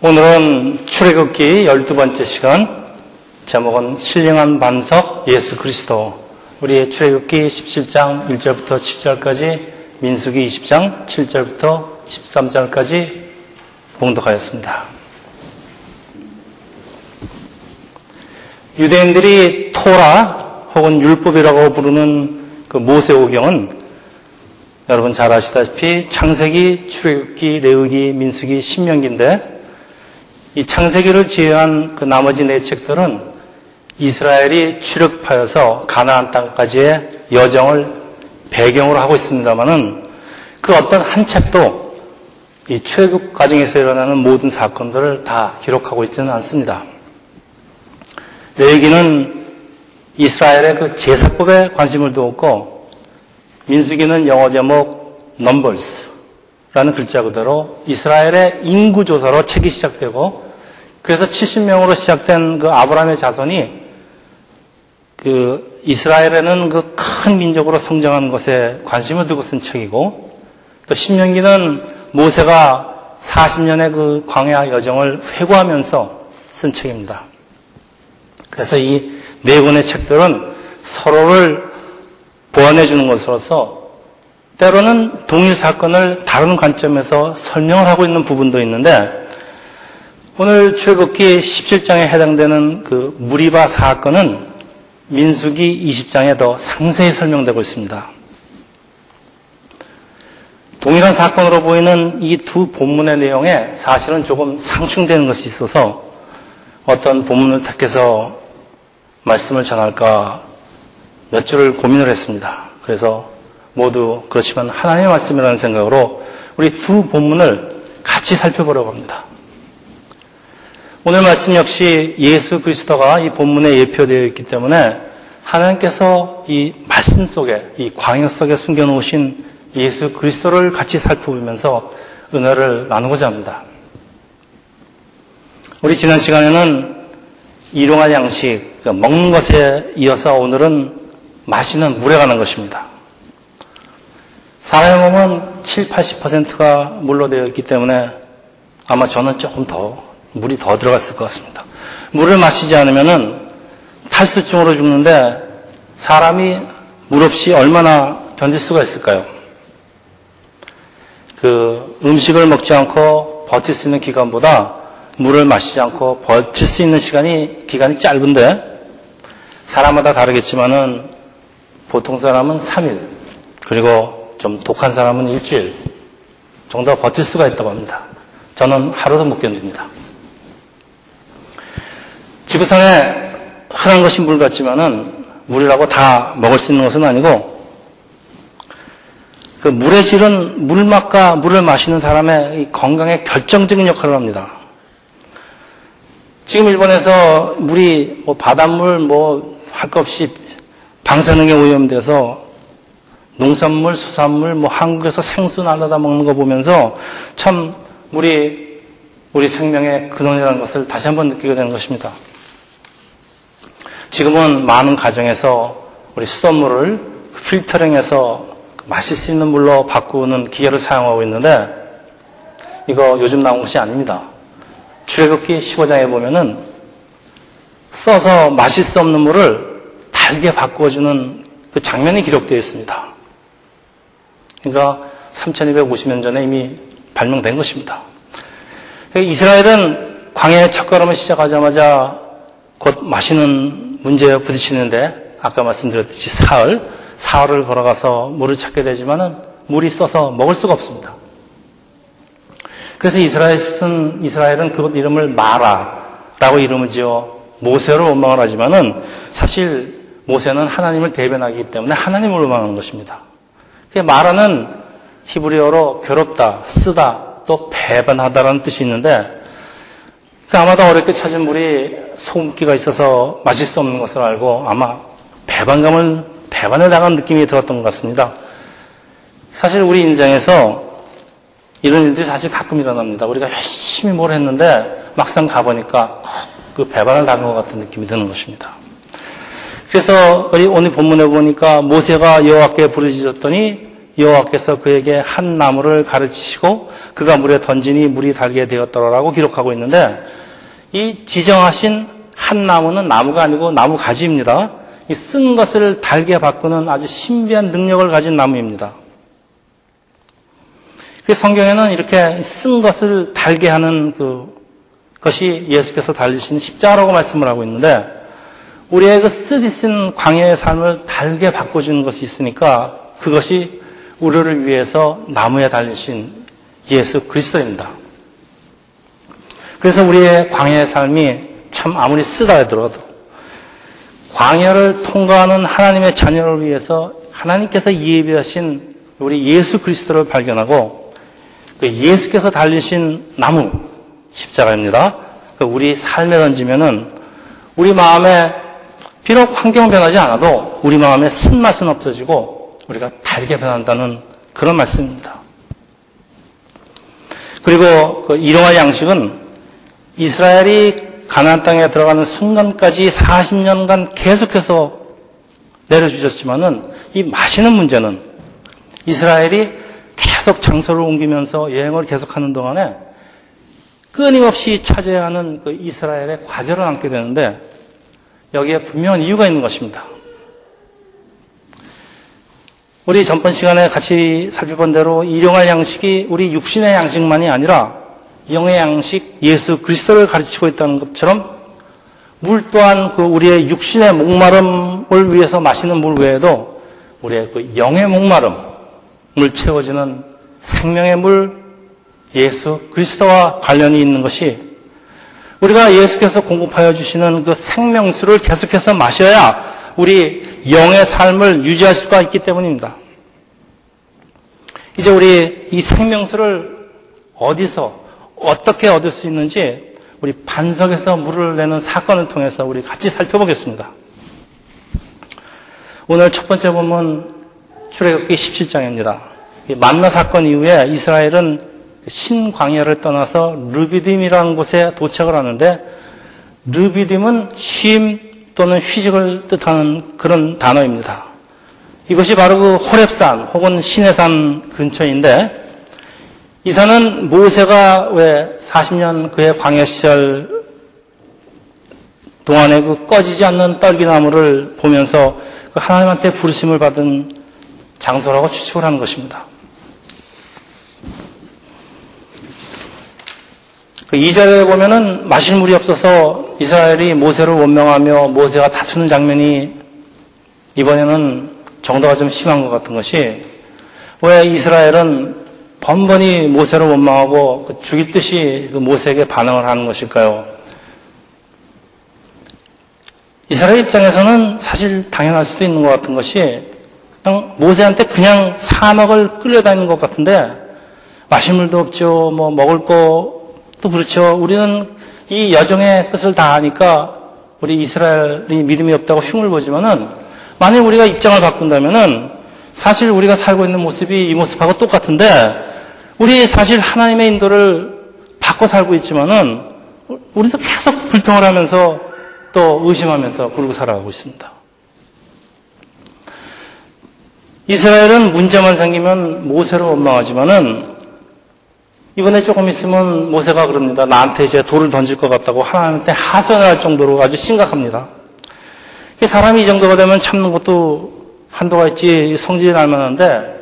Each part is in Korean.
오늘은 출애굽기 12번째 시간 제목은 신령한 반석 예수 그리스도 우리의 출애굽기 17장 1절부터 7절까지 민수기 20장 7절부터 13절까지 봉독하였습니다. 유대인들이 토라 혹은 율법이라고 부르는 그 모세오경은 여러분 잘 아시다시피 창세기, 출애굽기, 레위기, 민수기, 신명기인데 이 창세기를 제외한 그 나머지 네 책들은 이스라엘이 출애굽하여서 가나안 땅까지의 여정을 배경으로 하고 있습니다만은 그 어떤 한 책도 이 출애굽 과정에서 일어나는 모든 사건들을 다 기록하고 있지는 않습니다. 레위기는 이스라엘의 그 제사법에 관심을 두었고 민수기는 영어 제목 넘버스 라는 글자 그대로 이스라엘의 인구 조사로 책이 시작되고 그래서 70명으로 시작된 그 아브라함의 자손이 그 이스라엘에는 그 큰 민족으로 성장하는 것에 관심을 두고 쓴 책이고 또 신명기는 모세가 40년의 그 광야 여정을 회고하면서 쓴 책입니다. 그래서 이 네 권의 책들은 서로를 보완해 주는 것으로서 때로는 동일 사건을 다른 관점에서 설명을 하고 있는 부분도 있는데 오늘 출국기 17장에 해당되는 그 무리바 사건은 민수기 20장에 더 상세히 설명되고 있습니다. 동일한 사건으로 보이는 이 두 본문의 내용에 사실은 조금 상충되는 것이 있어서 어떤 본문을 택해서 말씀을 전할까 몇 줄을 고민을 했습니다. 그래서 모두 그렇지만 하나님의 말씀이라는 생각으로 우리 두 본문을 같이 살펴보려고 합니다. 오늘 말씀 역시 예수 그리스도가 이 본문에 예표되어 있기 때문에 하나님께서 이 말씀 속에 이 광야 속에 숨겨놓으신 예수 그리스도를 같이 살펴보면서 은혜를 나누고자 합니다. 우리 지난 시간에는 일용할 양식, 그러니까 먹는 것에 이어서 오늘은 마시는 물에 관한 것입니다. 사람의 몸은 7, 80%가 물로 되어 있기 때문에 아마 저는 조금 더 물이 더 들어갔을 것 같습니다. 물을 마시지 않으면 탈수증으로 죽는데 사람이 물 없이 얼마나 견딜 수가 있을까요? 그 음식을 먹지 않고 버틸 수 있는 기간보다 물을 마시지 않고 버틸 수 있는 시간이 기간이 짧은데 사람마다 다르겠지만은 보통 사람은 3일 그리고 좀 독한 사람은 일주일 정도 버틸 수가 있다고 합니다. 저는 하루도 못 견딥니다. 지구상에 흔한 것이 물 같지만은 물이라고 다 먹을 수 있는 것은 아니고 그 물의 질은 물 맛과 물을 마시는 사람의 건강에 결정적인 역할을 합니다. 지금 일본에서 물이 뭐 바닷물 뭐 할 것 없이 방사능에 오염돼서 농산물, 수산물, 뭐 한국에서 생수 날라다 먹는 거 보면서 참 우리 우리 생명의 근원이라는 것을 다시 한번 느끼게 되는 것입니다. 지금은 많은 가정에서 우리 수돗물을 필터링해서 마실 수 있는 물로 바꾸는 기계를 사용하고 있는데 이거 요즘 나온 것이 아닙니다. 출애굽기 15장에 보면은 써서 마실 수 없는 물을 달게 바꾸어주는 그 장면이 기록되어 있습니다. 그러니까 3250년 전에 이미 발명된 것입니다. 이스라엘은 광야의 첫 걸음을 시작하자마자 곧 마시는 문제에 부딪히는데 아까 말씀드렸듯이 사흘, 사흘을 걸어가서 물을 찾게 되지만은 물이 써서 먹을 수가 없습니다. 그래서 이스라엘은, 이스라엘은 그것 이름을 마라라고 이름을 지어 모세로 원망을 하지만은 사실 모세는 하나님을 대변하기 때문에 하나님을 원망하는 것입니다. 마라는 히브리어로 괴롭다, 쓰다, 또 배반하다라는 뜻이 있는데 그 아마도 어렵게 찾은 물이 소금기가 있어서 마실 수 없는 것을 알고 아마 배반감을 배반에 당한 느낌이 들었던 것 같습니다. 사실 우리 인생에서 이런 일들이 사실 가끔 일어납니다. 우리가 열심히 뭘 했는데 막상 가보니까 그 배반을 당한 것 같은 느낌이 드는 것입니다. 그래서 우리 오늘 본문에 보니까 모세가 여호와께 부르짖었더니 여호와께서 그에게 한 나무를 가르치시고 그가 물에 던지니 물이 달게 되었더라라고 기록하고 있는데 이 지정하신 한 나무는 나무가 아니고 나무 가지입니다. 이 쓴 것을 달게 바꾸는 아주 신비한 능력을 가진 나무입니다. 그 성경에는 이렇게 쓴 것을 달게 하는 그 것이 예수께서 달리신 십자가라고 말씀을 하고 있는데 우리의 그 쓰디쓴 광야의 삶을 달게 바꿔주는 것이 있으니까 그것이 우리를 위해서 나무에 달리신 예수 그리스도입니다. 그래서 우리의 광야의 삶이 참 아무리 쓰다 하더라도 광야를 통과하는 하나님의 자녀를 위해서 하나님께서 예비하신 우리 예수 그리스도를 발견하고 그 예수께서 달리신 나무 십자가입니다. 그 우리 삶에 던지면은 우리 마음에 비록 환경 변하지 않아도 우리 마음에 쓴맛은 없어지고 우리가 달게 변한다는 그런 말씀입니다. 그리고 그 일용할 양식은 이스라엘이 가나안 땅에 들어가는 순간까지 40년간 계속해서 내려주셨지만은 이 마시는 문제는 이스라엘이 계속 장소를 옮기면서 여행을 계속하는 동안에 끊임없이 차지해야 하는 그 이스라엘의 과제를 안게 되는데 여기에 분명한 이유가 있는 것입니다. 우리 전번 시간에 같이 살펴본 대로 일용할 양식이 우리 육신의 양식만이 아니라 영의 양식 예수 그리스도를 가르치고 있다는 것처럼 물 또한 그 우리의 육신의 목마름을 위해서 마시는 물 외에도 우리의 그 영의 목마름을 채워주는 생명의 물 예수 그리스도와 관련이 있는 것이 우리가 예수께서 공급하여 주시는 그 생명수를 계속해서 마셔야 우리 영의 삶을 유지할 수가 있기 때문입니다. 이제 우리 이 생명수를 어디서 어떻게 얻을 수 있는지 우리 반석에서 물을 내는 사건을 통해서 우리 같이 살펴보겠습니다. 오늘 첫 번째 본문 출애굽기 17장입니다. 만나 사건 이후에 이스라엘은 신광야를 떠나서 르비딤이라는 곳에 도착을 하는데 르비딤은 쉼 또는 휴식을 뜻하는 그런 단어입니다. 이것이 바로 그 호랩산 혹은 시내산 근처인데 이 산은 모세가 왜 40년 그의 광야 시절 동안에 그 꺼지지 않는 떨기나무를 보면서 그 하나님한테 부르심을 받은 장소라고 추측을 하는 것입니다. 그 2절에 보면은 마실 물이 없어서 이스라엘이 모세를 원명하며 모세가 다투는 장면이 이번에는 정도가 좀 심한 것 같은 것이 왜 이스라엘은 번번이 모세를 원망하고 그 죽일 듯이 그 모세에게 반응을 하는 것일까요? 이스라엘 입장에서는 사실 당연할 수도 있는 것 같은 것이 그냥 모세한테 그냥 사막을 끌려다니는 것 같은데 마실 물도 없죠. 뭐 먹을 것 도 그렇죠. 우리는 이 여정의 끝을 다 아니까 우리 이스라엘이 믿음이 없다고 흉을 보지만은 만약 우리가 입장을 바꾼다면은 사실 우리가 살고 있는 모습이 이 모습하고 똑같은데 우리 사실 하나님의 인도를 받고 살고 있지만은 우리도 계속 불평을 하면서 또 의심하면서 그러고 살아가고 있습니다. 이스라엘은 문제만 생기면 모세를 원망하지만은 이번에 조금 있으면 모세가 그럽니다. 나한테 이제 돌을 던질 것 같다고 하나님한테 하소연할 정도로 아주 심각합니다. 사람이 이 정도가 되면 참는 것도 한도가 있지 성질이 날 만한데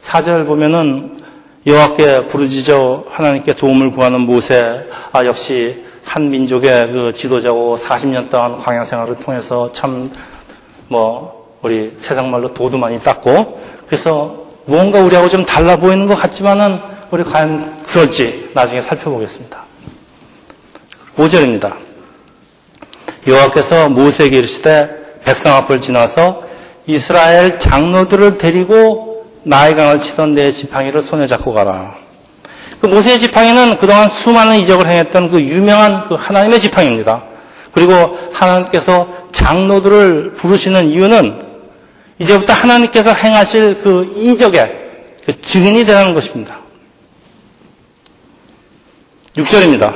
사절 보면은 여호와께 부르짖어 하나님께 도움을 구하는 모세, 아 역시 한 민족의 그 지도자고 40년 동안 광야 생활을 통해서 참 뭐 우리 세상 말로 도도 많이 땄고 그래서 무언가 우리하고 좀 달라 보이는 것 같지만은 우리 과연 그럴지 나중에 살펴보겠습니다. 5절입니다. 여호와께서 모세에게 이르시되 백성 앞을 지나서 이스라엘 장로들을 데리고 나의 강을 치던 내 지팡이를 손에 잡고 가라. 그 모세의 지팡이는 그동안 수많은 이적을 행했던 그 유명한 그 하나님의 지팡이입니다. 그리고 하나님께서 장로들을 부르시는 이유는 이제부터 하나님께서 행하실 그 이적의 그 증인이 되는 것입니다. 6절입니다.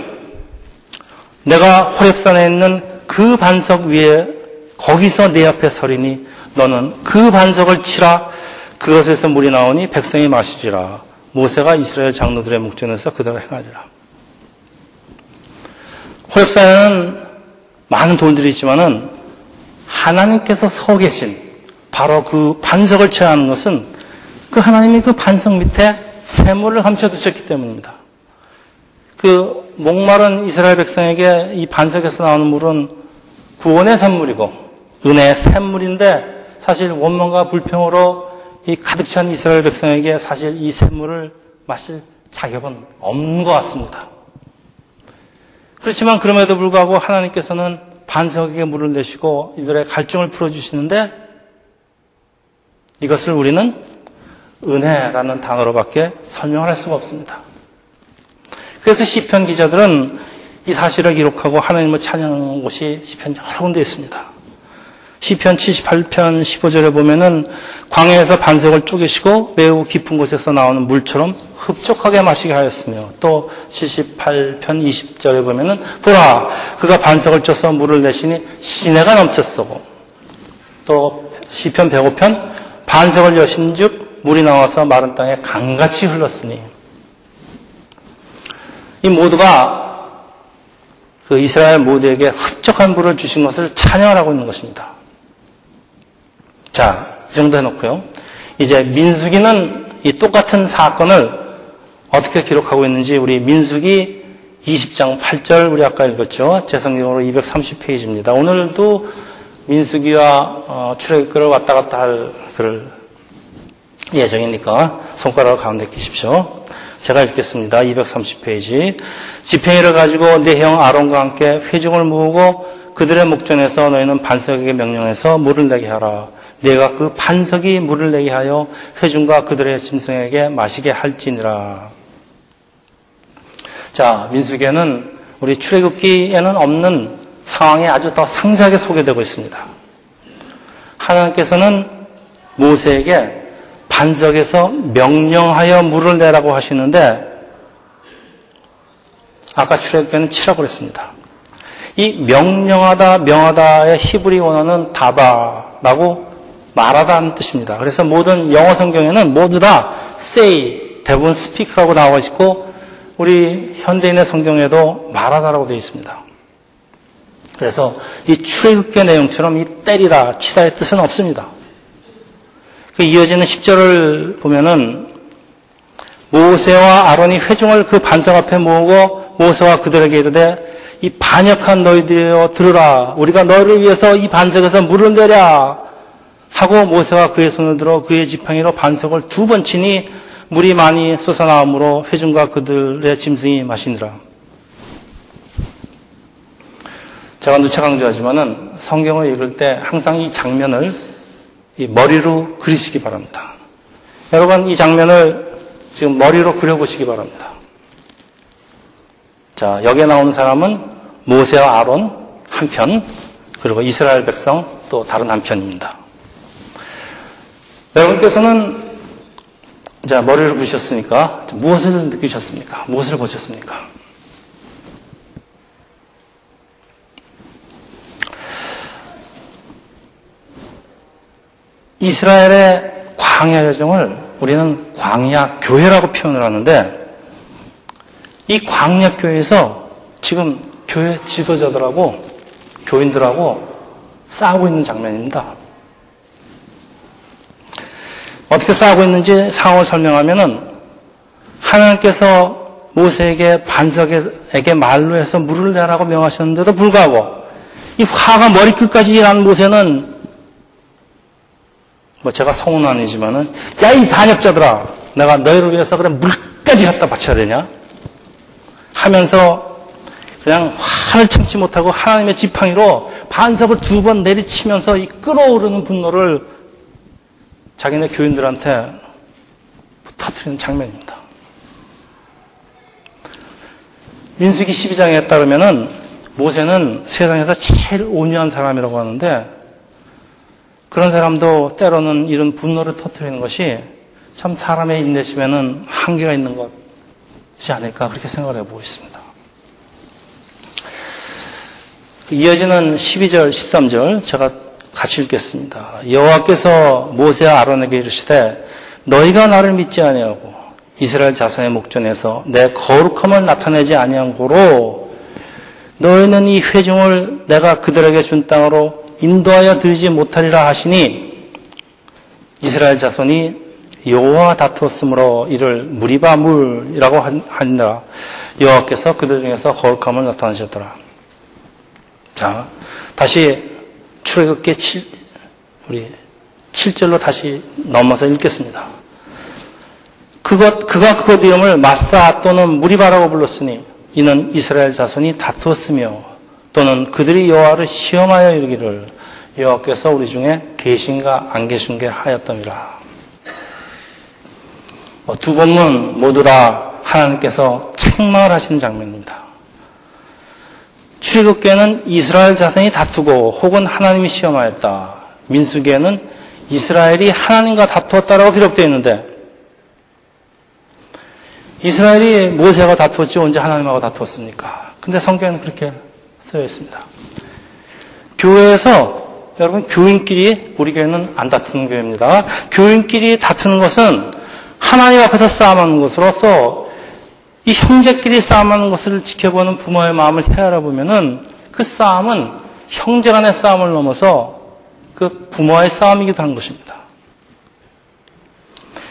내가 호랩산에 있는 그 반석 위에 거기서 내 앞에 서리니 너는 그 반석을 치라 그것에서 물이 나오니 백성이 마시지라. 모세가 이스라엘 장로들의 목전에서 그대로 행하리라. 호랩산에는 많은 돌들이 있지만은 하나님께서 서 계신 바로 그 반석을 취하는 것은 그 하나님이 그 반석 밑에 샘물을 감춰 두셨기 때문입니다. 그 목마른 이스라엘 백성에게 이 반석에서 나오는 물은 구원의 산물이고 은혜의 샘물인데 사실 원망과 불평으로 이 가득 찬 이스라엘 백성에게 사실 이 샘물을 마실 자격은 없는 것 같습니다. 그렇지만 그럼에도 불구하고 하나님께서는 반석에게 물을 내시고 이들의 갈증을 풀어주시는데 이것을 우리는 은혜라는 단어로밖에 설명을 할 수가 없습니다. 그래서 시편 기자들은 이 사실을 기록하고 하나님을 찬양하는 곳이 시편 여러 군데 있습니다. 시편 78편 15절에 보면은 광야에서 반석을 쪼개시고 매우 깊은 곳에서 나오는 물처럼 흡족하게 마시게 하였으며 또 78편 20절에 보면은 보라 그가 반석을 쪄서 물을 내시니 시내가 넘쳤어. 또 시편 105편 반석을 여신즉 물이 나와서 마른 땅에 강같이 흘렀으니 이 모두가 그 이스라엘 모두에게 흡족한 물을 주신 것을 찬양을 하고 있는 것입니다. 자, 이 정도 해놓고요. 이제 민수기는 이 똑같은 사건을 어떻게 기록하고 있는지 우리 민수기 20장 8절 우리 아까 읽었죠. 제 성경으로 230페이지입니다. 오늘도 민수기와 어, 출애굽을 왔다 갔다 할 그럴 예정이니까 손가락을 가운데 끼십시오. 제가 읽겠습니다. 230페이지. 지팽이를 가지고 내 형 아론과 함께 회중을 모으고 그들의 목전에서 너희는 반석에게 명령해서 물을 내게 하라. 내가 그 반석이 물을 내게 하여 회중과 그들의 짐승에게 마시게 할지니라. 자, 민수기에는 우리 출애굽기에는 없는 상황이 아주 더 상세하게 소개되고 있습니다. 하나님께서는 모세에게 반석에서 명령하여 물을 내라고 하시는데 아까 출애굽기에는 치라고 그랬습니다. 이 명령하다 명하다의 히브리 원어는 다바라고 말하다는 뜻입니다. 그래서 모든 영어 성경에는 모두 다 say, 대부분 speak라고 나와 있고 우리 현대인의 성경에도 말하다라고 되어 있습니다. 그래서 이 출애굽의 내용처럼 이 때리다, 치다의 뜻은 없습니다. 그 이어지는 10절을 보면은 모세와 아론이 회중을 그 반석 앞에 모으고 모세와 그들에게 이르되 이 반역한 너희들여 들으라 우리가 너희를 위해서 이 반석에서 물을 내랴 하고 모세와 그의 손을 들어 그의 지팡이로 반석을 두 번 치니 물이 많이 솟아나오므로 회중과 그들의 짐승이 마시니라. 제가 누차 강조하지만은 성경을 읽을 때 항상 이 장면을 이 머리로 그리시기 바랍니다. 여러분 이 장면을 지금 머리로 그려보시기 바랍니다. 자 여기에 나오는 사람은 모세와 아론 한편 그리고 이스라엘 백성 또 다른 한편입니다. 여러분께서는 자 머리를 그리셨으니까 무엇을 느끼셨습니까? 무엇을 보셨습니까? 이스라엘의 광야 여정을 우리는 광야 교회라고 표현을 하는데 이 광야 교회에서 지금 교회 지도자들하고 교인들하고 싸우고 있는 장면입니다. 어떻게 싸우고 있는지 상황을 설명하면은 하나님께서 모세에게 반석에게 말로 해서 물을 내라고 명하셨는데도 불구하고 이 화가 머리끝까지 일한 모세는 뭐 제가 성은 아니지만은 야 이 반역자들아 내가 너희를 위해서 그래 물까지 갖다 바쳐야 되냐 하면서 그냥 화를 참지 못하고 하나님의 지팡이로 반석을 두 번 내리치면서 이 끓어오르는 분노를 자기네 교인들한테 터트리는 장면입니다. 민수기 12장에 따르면은 모세는 세상에서 제일 온유한 사람이라고 하는데 그런 사람도 때로는 이런 분노를 터트리는 것이 참 사람의 인내심에는 한계가 있는 것이 아닐까 그렇게 생각을 해보고 있습니다. 이어지는 12절, 13절 제가 같이 읽겠습니다. 여호와께서 모세와 아론에게 이르시되 너희가 나를 믿지 아니하고 이스라엘 자손의 목전에서 내 거룩함을 나타내지 아니한 고로 너희는 이 회중을 내가 그들에게 준 땅으로 인도하여 들지 못하리라 하시니 이스라엘 자손이 여호와 다투었으므로 이를 무리바 물이라고 하니라 여호와께서 그들 중에서 거룩함을 나타내셨더라. 자, 다시 출애굽기 7 우리 7절로 다시 넘어서 읽겠습니다. 그것 그가 그것 이름을 마사 또는 무리바라고 불렀으니 이는 이스라엘 자손이 다투었으며 또는 그들이 여호와를 시험하여 이르기를 여호와께서 우리 중에 계신가 안 계신가 하였더니라. 뭐두 본문 모두 다 하나님께서 책망을 하시는 장면입니다. 출애굽기에는 이스라엘 자손이 다투고 혹은 하나님이 시험하였다. 민수기에는 이스라엘이 하나님과 다투었다라고 기록되어 있는데 이스라엘이 모세가 다투었지 언제 하나님하고 다투었습니까? 근데 성경에는 그렇게 쓰여 있습니다. 교회에서 여러분 교인끼리 우리 교회는 안 다투는 교회입니다. 교인끼리 다투는 것은 하나님 앞에서 싸움하는 것으로서 이 형제끼리 싸움하는 것을 지켜보는 부모의 마음을 헤아려 보면은 그 싸움은 형제 간의 싸움을 넘어서 그 부모와의 싸움이기도 한 것입니다.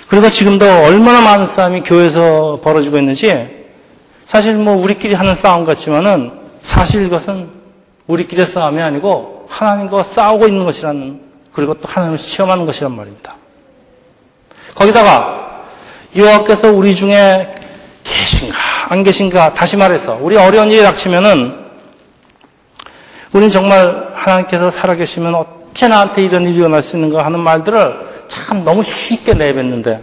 그리고 지금도 얼마나 많은 싸움이 교회에서 벌어지고 있는지 사실 뭐 우리끼리 하는 싸움 같지만은 사실 이것은 우리끼리의 싸움이 아니고 하나님과 싸우고 있는 것이라는 그리고 또 하나님을 시험하는 것이란 말입니다. 거기다가 여호와께서 우리 중에 계신가 안 계신가 다시 말해서 우리 어려운 일이 닥치면은 우리는 정말 하나님께서 살아계시면 어째 나한테 이런 일이 일어날 수 있는가 하는 말들을 참 너무 쉽게 내뱉는데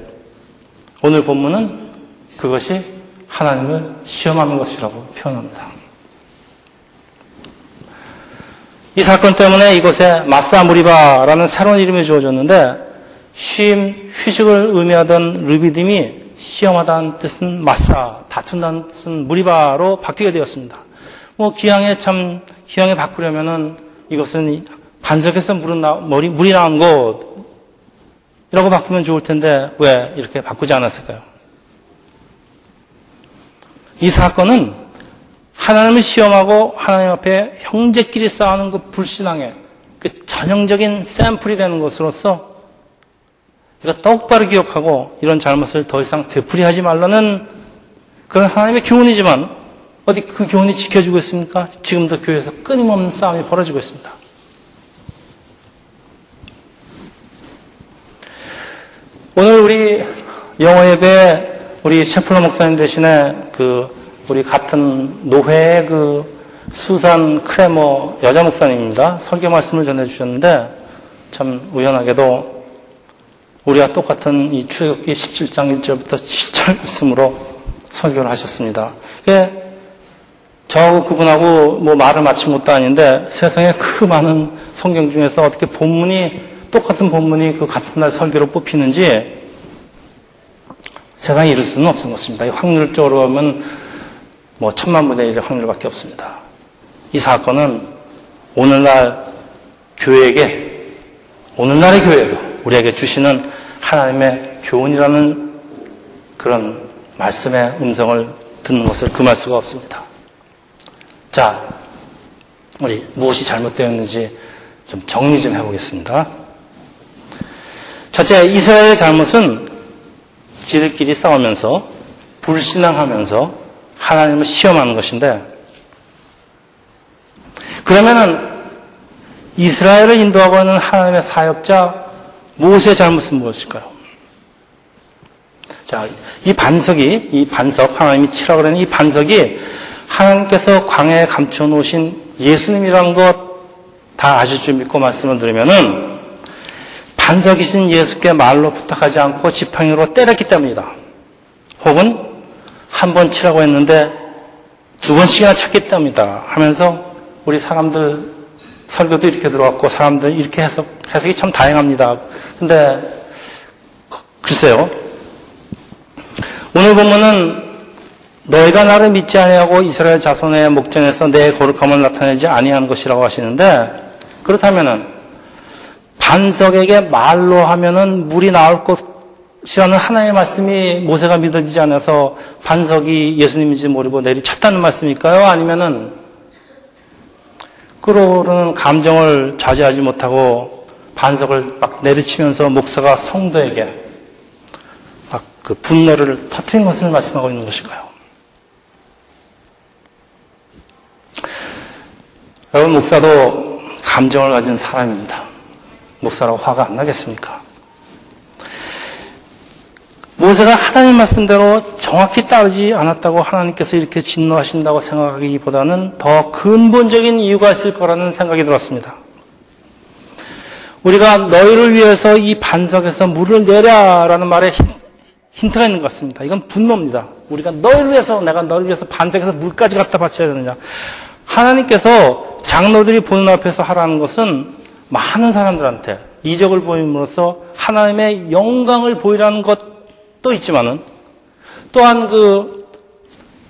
오늘 본문은 그것이 하나님을 시험하는 것이라고 표현합니다. 이 사건 때문에 이곳에 마사무리바라는 새로운 이름이 주어졌는데 쉼, 휴식을 의미하던 르비딤이 시험하다는 뜻은 마사, 다툰다는 뜻은 무리바로 바뀌게 되었습니다. 뭐 기왕에 참 기왕에 바꾸려면은 이것은 반석에서 물은 나, 머리, 물이 나온 곳 이라고 바꾸면 좋을 텐데 왜 이렇게 바꾸지 않았을까요? 이 사건은 하나님을 시험하고 하나님 앞에 형제끼리 싸우는 그 불신앙의 그 전형적인 샘플이 되는 것으로서 이거 똑바로 기억하고 이런 잘못을 더 이상 되풀이하지 말라는 그런 하나님의 교훈이지만 어디 그 교훈이 지켜지고 있습니까? 지금도 교회에서 끊임없는 싸움이 벌어지고 있습니다. 오늘 우리 영어 예배 우리 셰플러 목사님 대신에 그 우리 같은 노회의 그 수산 크레머 여자 목사님입니다. 설교 말씀을 전해주셨는데 참 우연하게도 우리와 똑같은 이 출애굽기 17장 1절부터 7절 말씀으로 설교를 하셨습니다. 저 그분하고 뭐 말을 마친 것도 아닌데 세상에 그 많은 성경 중에서 어떻게 본문이 똑같은 본문이 그 같은 날 설교로 뽑히는지 세상에 이룰 수는 없는 것입니다. 확률적으로 하면 뭐 천만 분의 일의 확률밖에 없습니다. 이 사건은 오늘날 교회에게 오늘날의 교회도 우리에게 주시는 하나님의 교훈이라는 그런 말씀의 음성을 듣는 것을 금할 수가 없습니다. 자, 우리 무엇이 잘못되었는지 좀 정리 좀 해보겠습니다. 첫째, 이스라엘의 잘못은 지들끼리 싸우면서 불신앙하면서 하나님을 시험하는 것인데 그러면은 이스라엘을 인도하고 있는 하나님의 사역자 모세의 잘못은 무엇일까요? 자, 이 반석이, 이 반석, 하나님이 치라고 하는 이 반석이 하나님께서 광야에 감춰놓으신 예수님이라는 것 다 아실 줄 믿고 말씀을 드리면은 반석이신 예수께 말로 부탁하지 않고 지팡이로 때렸기 때문이다. 혹은 한 번 치라고 했는데 두 번씩이나 때문이다. 하면서 우리 사람들 설교도 이렇게 들어왔고 사람들 이렇게 해석, 해석이 참 다양합니다. 근데 글쎄요. 오늘 보면은 너희가 나를 믿지 아니하고 이스라엘 자손의 목전에서 내 거룩함을 나타내지 아니한 것이라고 하시는데 그렇다면은 반석에게 말로 하면은 물이 나올 것 시라는 하나님의 말씀이 모세가 믿어지지 않아서 반석이 예수님인지 모르고 내리쳤다는 말씀일까요? 아니면은 끓어오르는 감정을 좌지하지 못하고 반석을 막 내리치면서 목사가 성도에게 막 그 분노를 터트린 것을 말씀하고 있는 것일까요? 여러분, 목사도 감정을 가진 사람입니다. 목사라고 화가 안 나겠습니까? 모세가 하나님 말씀대로 정확히 따르지 않았다고 하나님께서 이렇게 진노하신다고 생각하기보다는 더 근본적인 이유가 있을 거라는 생각이 들었습니다. 우리가 너희를 위해서 이 반석에서 물을 내라라는 말에 힌트가 있는 것 같습니다. 이건 분노입니다. 우리가 너희를 위해서 내가 너희를 위해서 반석에서 물까지 갖다 바쳐야 되느냐. 하나님께서 장로들이 보는 앞에서 하라는 것은 많은 사람들한테 이적을 보임으로써 하나님의 영광을 보이라는 것 또 있지만은 또한 그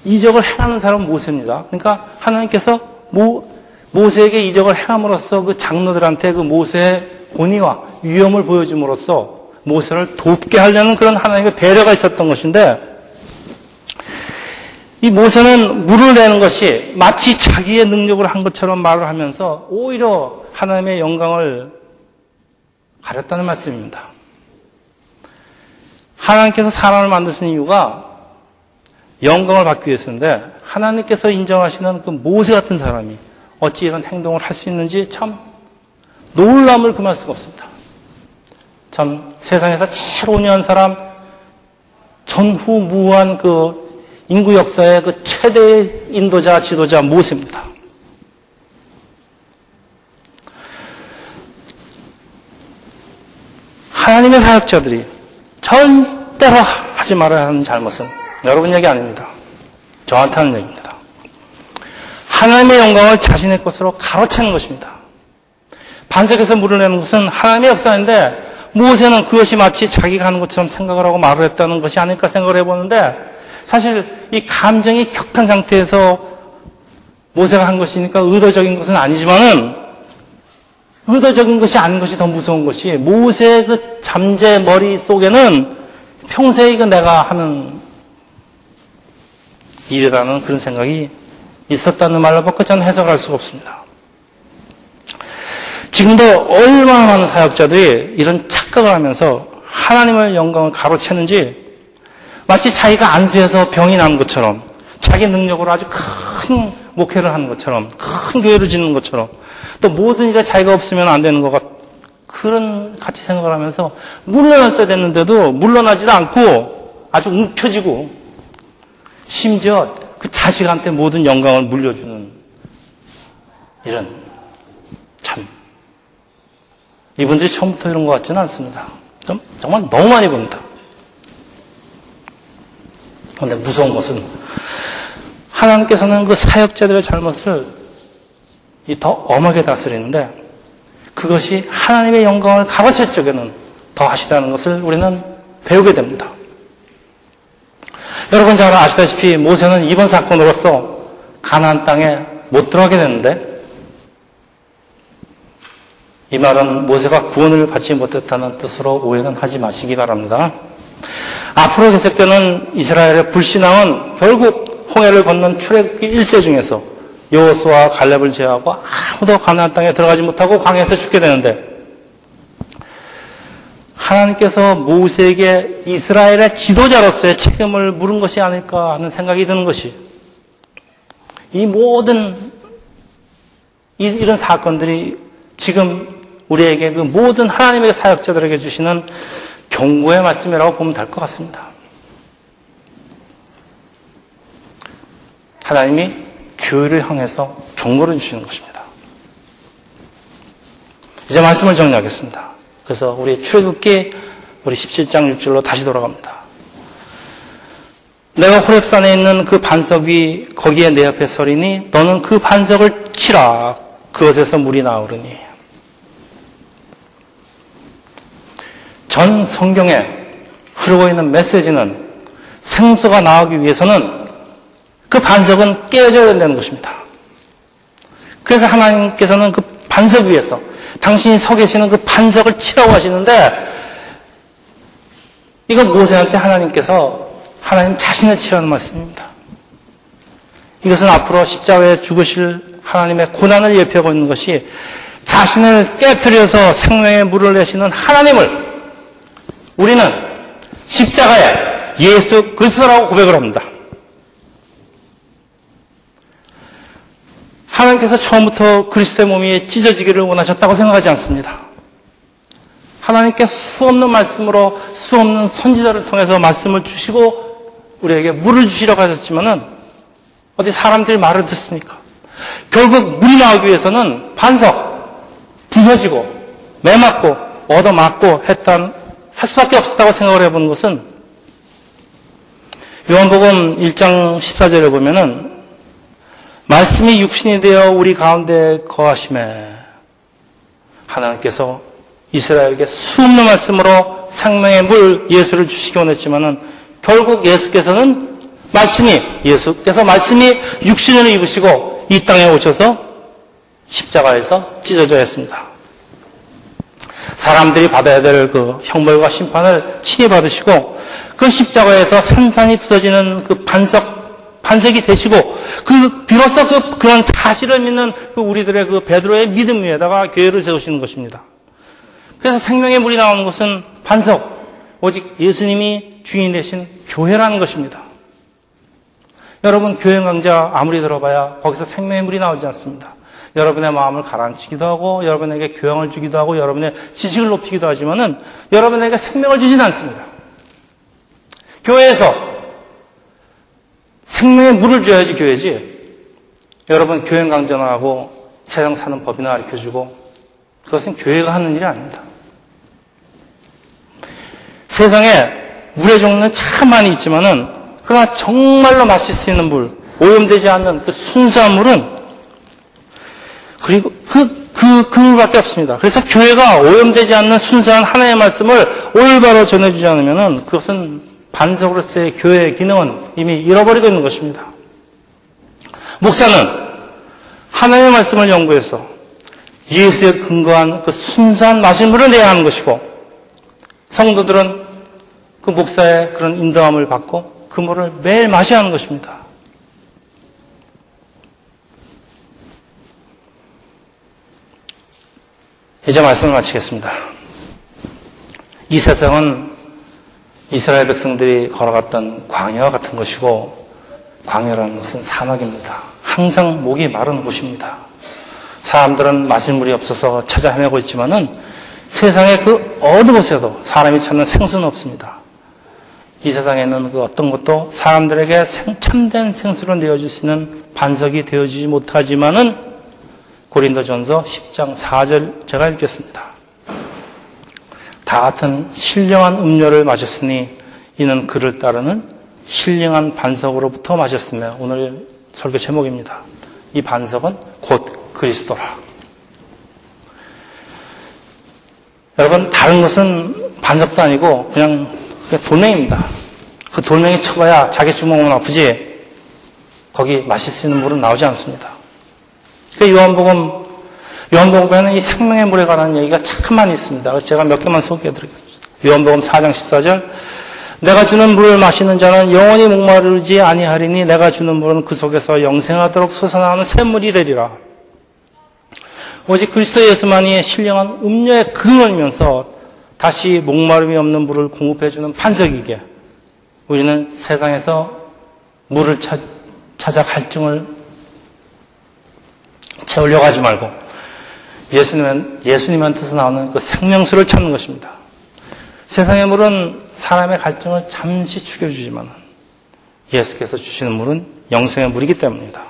이적을 행하는 사람은 모세입니다. 그러니까 하나님께서 모, 모세에게 이적을 행함으로써 그 장로들한테 그 모세의 권위와 위험을 보여줌으로써 모세를 돕게 하려는 그런 하나님의 배려가 있었던 것인데 이 모세는 물을 내는 것이 마치 자기의 능력을 한 것처럼 말을 하면서 오히려 하나님의 영광을 가렸다는 말씀입니다. 하나님께서 사람을 만드신 이유가 영광을 받기 위해서인데 하나님께서 인정하시는 그 모세 같은 사람이 어찌 이런 행동을 할 수 있는지 참 놀람을 금할 수가 없습니다. 참 세상에서 제일 온유한 사람 전후 무한 그 인구 역사의 그 최대의 인도자, 지도자 모세입니다. 하나님의 사역자들이 절대로 하지 말아야 하는 잘못은 여러분 얘기 아닙니다. 저한테 하는 얘기입니다. 하나님의 영광을 자신의 것으로 가로채는 것입니다. 반석에서 물을 내는 것은 하나님의 역사인데 모세는 그것이 마치 자기가 하는 것처럼 생각을 하고 말을 했다는 것이 아닐까 생각을 해보는데 사실 이 감정이 격한 상태에서 모세가 한 것이니까 의도적인 것은 아니지만은 의도적인 것이 아닌 것이 더 무서운 것이 모세의 그 잠재 머릿속에는 평생 이거 내가 하는 일이라는 그런 생각이 있었다는 말로밖에 저는 해석할 수가 없습니다. 지금도 얼마나 많은 사역자들이 이런 착각을 하면서 하나님의 영광을 가로채는지 마치 자기가 안수해서 병이 난 것처럼 자기 능력으로 아주 큰 목회를 하는 것처럼 큰 교회를 짓는 것처럼 또 모든 일에 자기가 없으면 안 되는 것 같, 그런 같이 생각을 하면서 물러날 때 됐는데도 물러나지도 않고 아주 움켜쥐고 심지어 그 자식한테 모든 영광을 물려주는 이런 참 이분들이 처음부터 이런 것 같지는 않습니다. 좀, 정말 너무 많이 봅니다. 그런데 무서운 것은 하나님께서는 그 사역자들의 잘못을 더 엄하게 다스리는데 그것이 하나님의 영광을 가로채 쪽에는 더 하시다는 것을 우리는 배우게 됩니다. 여러분 잘 아시다시피 모세는 이번 사건으로서 가나안 땅에 못 들어가게 되는데 이 말은 모세가 구원을 받지 못했다는 뜻으로 오해는 하지 마시기 바랍니다. 앞으로 계속되는 이스라엘의 불신앙은 결국 홍해를 건넌 출애굽기 1세 중에서 여호수와 갈렙을 제외하고 아무도 가나안 땅에 들어가지 못하고 광야에서 죽게 되는데 하나님께서 모세에게 이스라엘의 지도자로서의 책임을 물은 것이 아닐까 하는 생각이 드는 것이 이 모든 이런 사건들이 지금 우리에게 그 모든 하나님의 사역자들에게 주시는 경고의 말씀이라고 보면 될 것 같습니다. 하나님이 교회를 향해서 경고를 주시는 것입니다. 이제 말씀을 정리하겠습니다. 그래서 우리 출애굽기 우리 17장 6절로 다시 돌아갑니다. 내가 호랩산에 있는 그 반석 위 거기에 내 옆에 서리니 너는 그 반석을 치라 그것에서 물이 나오르니 전 성경에 흐르고 있는 메시지는 생수가 나오기 위해서는 그 반석은 깨어져야 된다는 것입니다. 그래서 하나님께서는 그 반석 위에서 당신이 서 계시는 그 반석을 치라고 하시는데 이건 모세한테 하나님께서 하나님 자신을 치라는 말씀입니다. 이것은 앞으로 십자가에 죽으실 하나님의 고난을 예표하고 있는 것이 자신을 깨뜨려서 생명의 물을 내시는 하나님을 우리는 십자가에 예수 그리스도라고 고백을 합니다. 하나님께서 처음부터 그리스도의 몸이 찢어지기를 원하셨다고 생각하지 않습니다. 하나님께 수없는 말씀으로 수없는 선지자를 통해서 말씀을 주시고 우리에게 물을 주시려고 하셨지만은 어디 사람들이 말을 듣습니까? 결국 물이 나오기 위해서는 반석, 부서지고, 매맞고, 얻어맞고 했던, 할 수밖에 없었다고 생각을 해보는 것은 요한복음 1장 14절에 보면은 말씀이 육신이 되어 우리 가운데 거하심에 하나님께서 이스라엘에게 수없는 말씀으로 생명의 물 예수를 주시기 원했지만은 결국 예수께서는 말씀이 예수께서 말씀이 육신을 입으시고 이 땅에 오셔서 십자가에서 찢어져야 했습니다. 사람들이 받아야 될 그 형벌과 심판을 친히 받으시고 그 십자가에서 산산이 부서지는 그 반석 반석이 되시고 그 비로소 그 그런 사실을 믿는 그 우리들의 그 베드로의 믿음 위에다가 교회를 세우시는 것입니다. 그래서 생명의 물이 나오는 것은 반석 오직 예수님이 주인 되신 교회라는 것입니다. 여러분 교회 강좌 아무리 들어봐야 거기서 생명의 물이 나오지 않습니다. 여러분의 마음을 가라앉히기도 하고 여러분에게 교양을 주기도 하고 여러분의 지식을 높이기도 하지만은 여러분에게 생명을 주지는 않습니다. 교회에서 생명의 물을 줘야지 교회지. 여러분 교회 강좌나 하고 세상 사는 법이나 가르쳐주고 그것은 교회가 하는 일이 아닙니다. 세상에 물의 종류는 참 많이 있지만은 그러나 정말로 마실 수 있는 물, 오염되지 않는 그 순수한 물은 그리고 그, 그, 그 물밖에 없습니다. 그래서 교회가 오염되지 않는 순수한 하나의 말씀을 올바로 전해주지 않으면 그것은 반석으로서의 교회의 기능은 이미 잃어버리고 있는 것입니다. 목사는 하나님의 말씀을 연구해서 예수에 근거한 그 순수한 마실물을 내야 하는 것이고 성도들은 그 목사의 그런 인도함을 받고 그 물을 매일 마셔야 하는 것입니다. 이제 말씀을 마치겠습니다. 이 세상은 이스라엘 백성들이 걸어갔던 광야와 같은 것이고 광야라는 것은 사막입니다. 항상 목이 마른 곳입니다. 사람들은 마실 물이 없어서 찾아 헤매고 있지만은 세상의 그 어느 곳에도 사람이 찾는 생수는 없습니다. 이 세상에는 그 어떤 것도 사람들에게 참된 생수를 내어줄 수 있는 반석이 되어주지 못하지만은 고린도전서 10장 4절 제가 읽겠습니다. 다 같은 신령한 음료를 마셨으니 이는 그를 따르는 신령한 반석으로부터 마셨으며 오늘 설교 제목입니다. 이 반석은 곧 그리스도라. 여러분 다른 것은 반석도 아니고 그냥 돌멩입니다. 그 돌멩이 쳐봐야 자기 주먹은 아프지 거기 마실 수 있는 물은 나오지 않습니다. 그 요한복음, 요한복음에는 이 생명의 물에 관한 얘기가 참 많이 있습니다. 제가 몇 개만 소개해 드리겠습니다. 요한복음 4장 14절. 내가 주는 물을 마시는 자는 영원히 목마르지 아니하리니 내가 주는 물은 그 속에서 영생하도록 솟아나오는 샘물이 되리라. 오직 그리스도 예수만이 신령한 음료의 근원이면서 다시 목마름이 없는 물을 공급해주는 반석이게 우리는 세상에서 물을 찾아 갈증을 채우려고 하지 말고 예수님, 예수님한테서 나오는 그 생명수를 찾는 것입니다. 세상의 물은 사람의 갈증을 잠시 죽여주지만 예수께서 주시는 물은 영생의 물이기 때문입니다.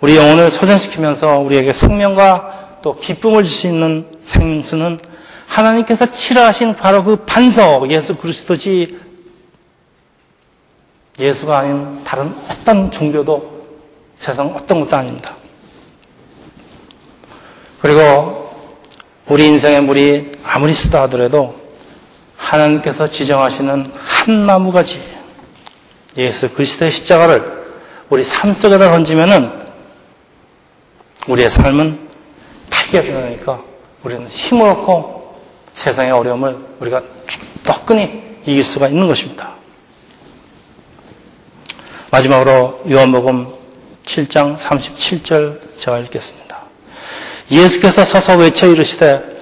우리 영혼을 소전시키면서 우리에게 생명과 또 기쁨을 있는 생명수는 하나님께서 치라하신 바로 그 반석 예수 그리스도지 예수가 아닌 다른 어떤 종교도 세상 어떤 것도 아닙니다. 그리고 우리 인생의 물이 아무리 쓰다 하더라도 하나님께서 지정하시는 한 나무가지 예수 그리스도의 십자가를 우리 삶 속에다 던지면은 우리의 삶은 달게 되니까 우리는 힘을 얻고 세상의 어려움을 우리가 떡끈히 이길 수가 있는 것입니다. 마지막으로 요한복음 7장 37절 제가 읽겠습니다. 예수께서 서서 외쳐 이르시되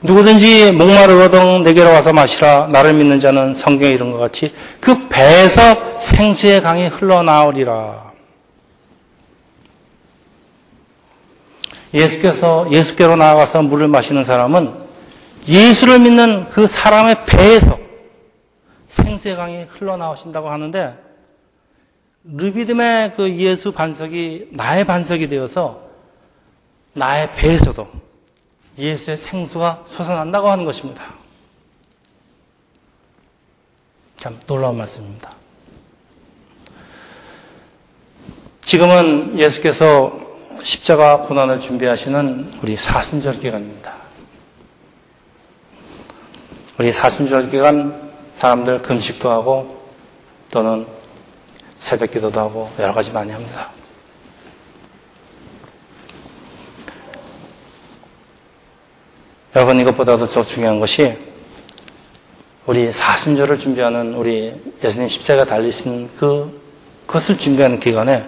누구든지 목마르거든 내게로 와서 마시라 나를 믿는 자는 성경에 이런 것 같이 그 배에서 생수의 강이 흘러나오리라. 예수께서 예수께로 나아가서 물을 마시는 사람은 예수를 믿는 그 사람의 배에서 생수의 강이 흘러나오신다고 하는데 르비듬의 그 예수 반석이 나의 반석이 되어서 나의 배에서도 예수의 생수가 솟아난다고 하는 것입니다. 참 놀라운 말씀입니다. 지금은 예수께서 십자가 고난을 준비하시는 우리 사순절 기간입니다. 우리 사순절 기간 사람들 금식도 하고 또는 새벽 기도도 하고 여러 가지 많이 합니다. 여러분 이것보다도 더 중요한 것이 우리 사순절을 준비하는 우리 예수님 십자가 달리신 그 그것을 준비하는 기간에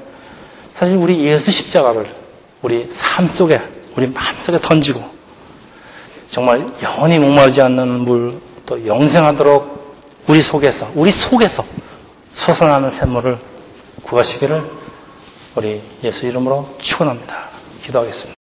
사실 우리 예수 십자가를 우리 삶 속에 우리 마음 속에 던지고 정말 영원히 목마르지 않는 물 또 영생하도록 우리 속에서 우리 속에서 솟아나는 샘물을 구하시기를 우리 예수 이름으로 축원합니다. 기도하겠습니다.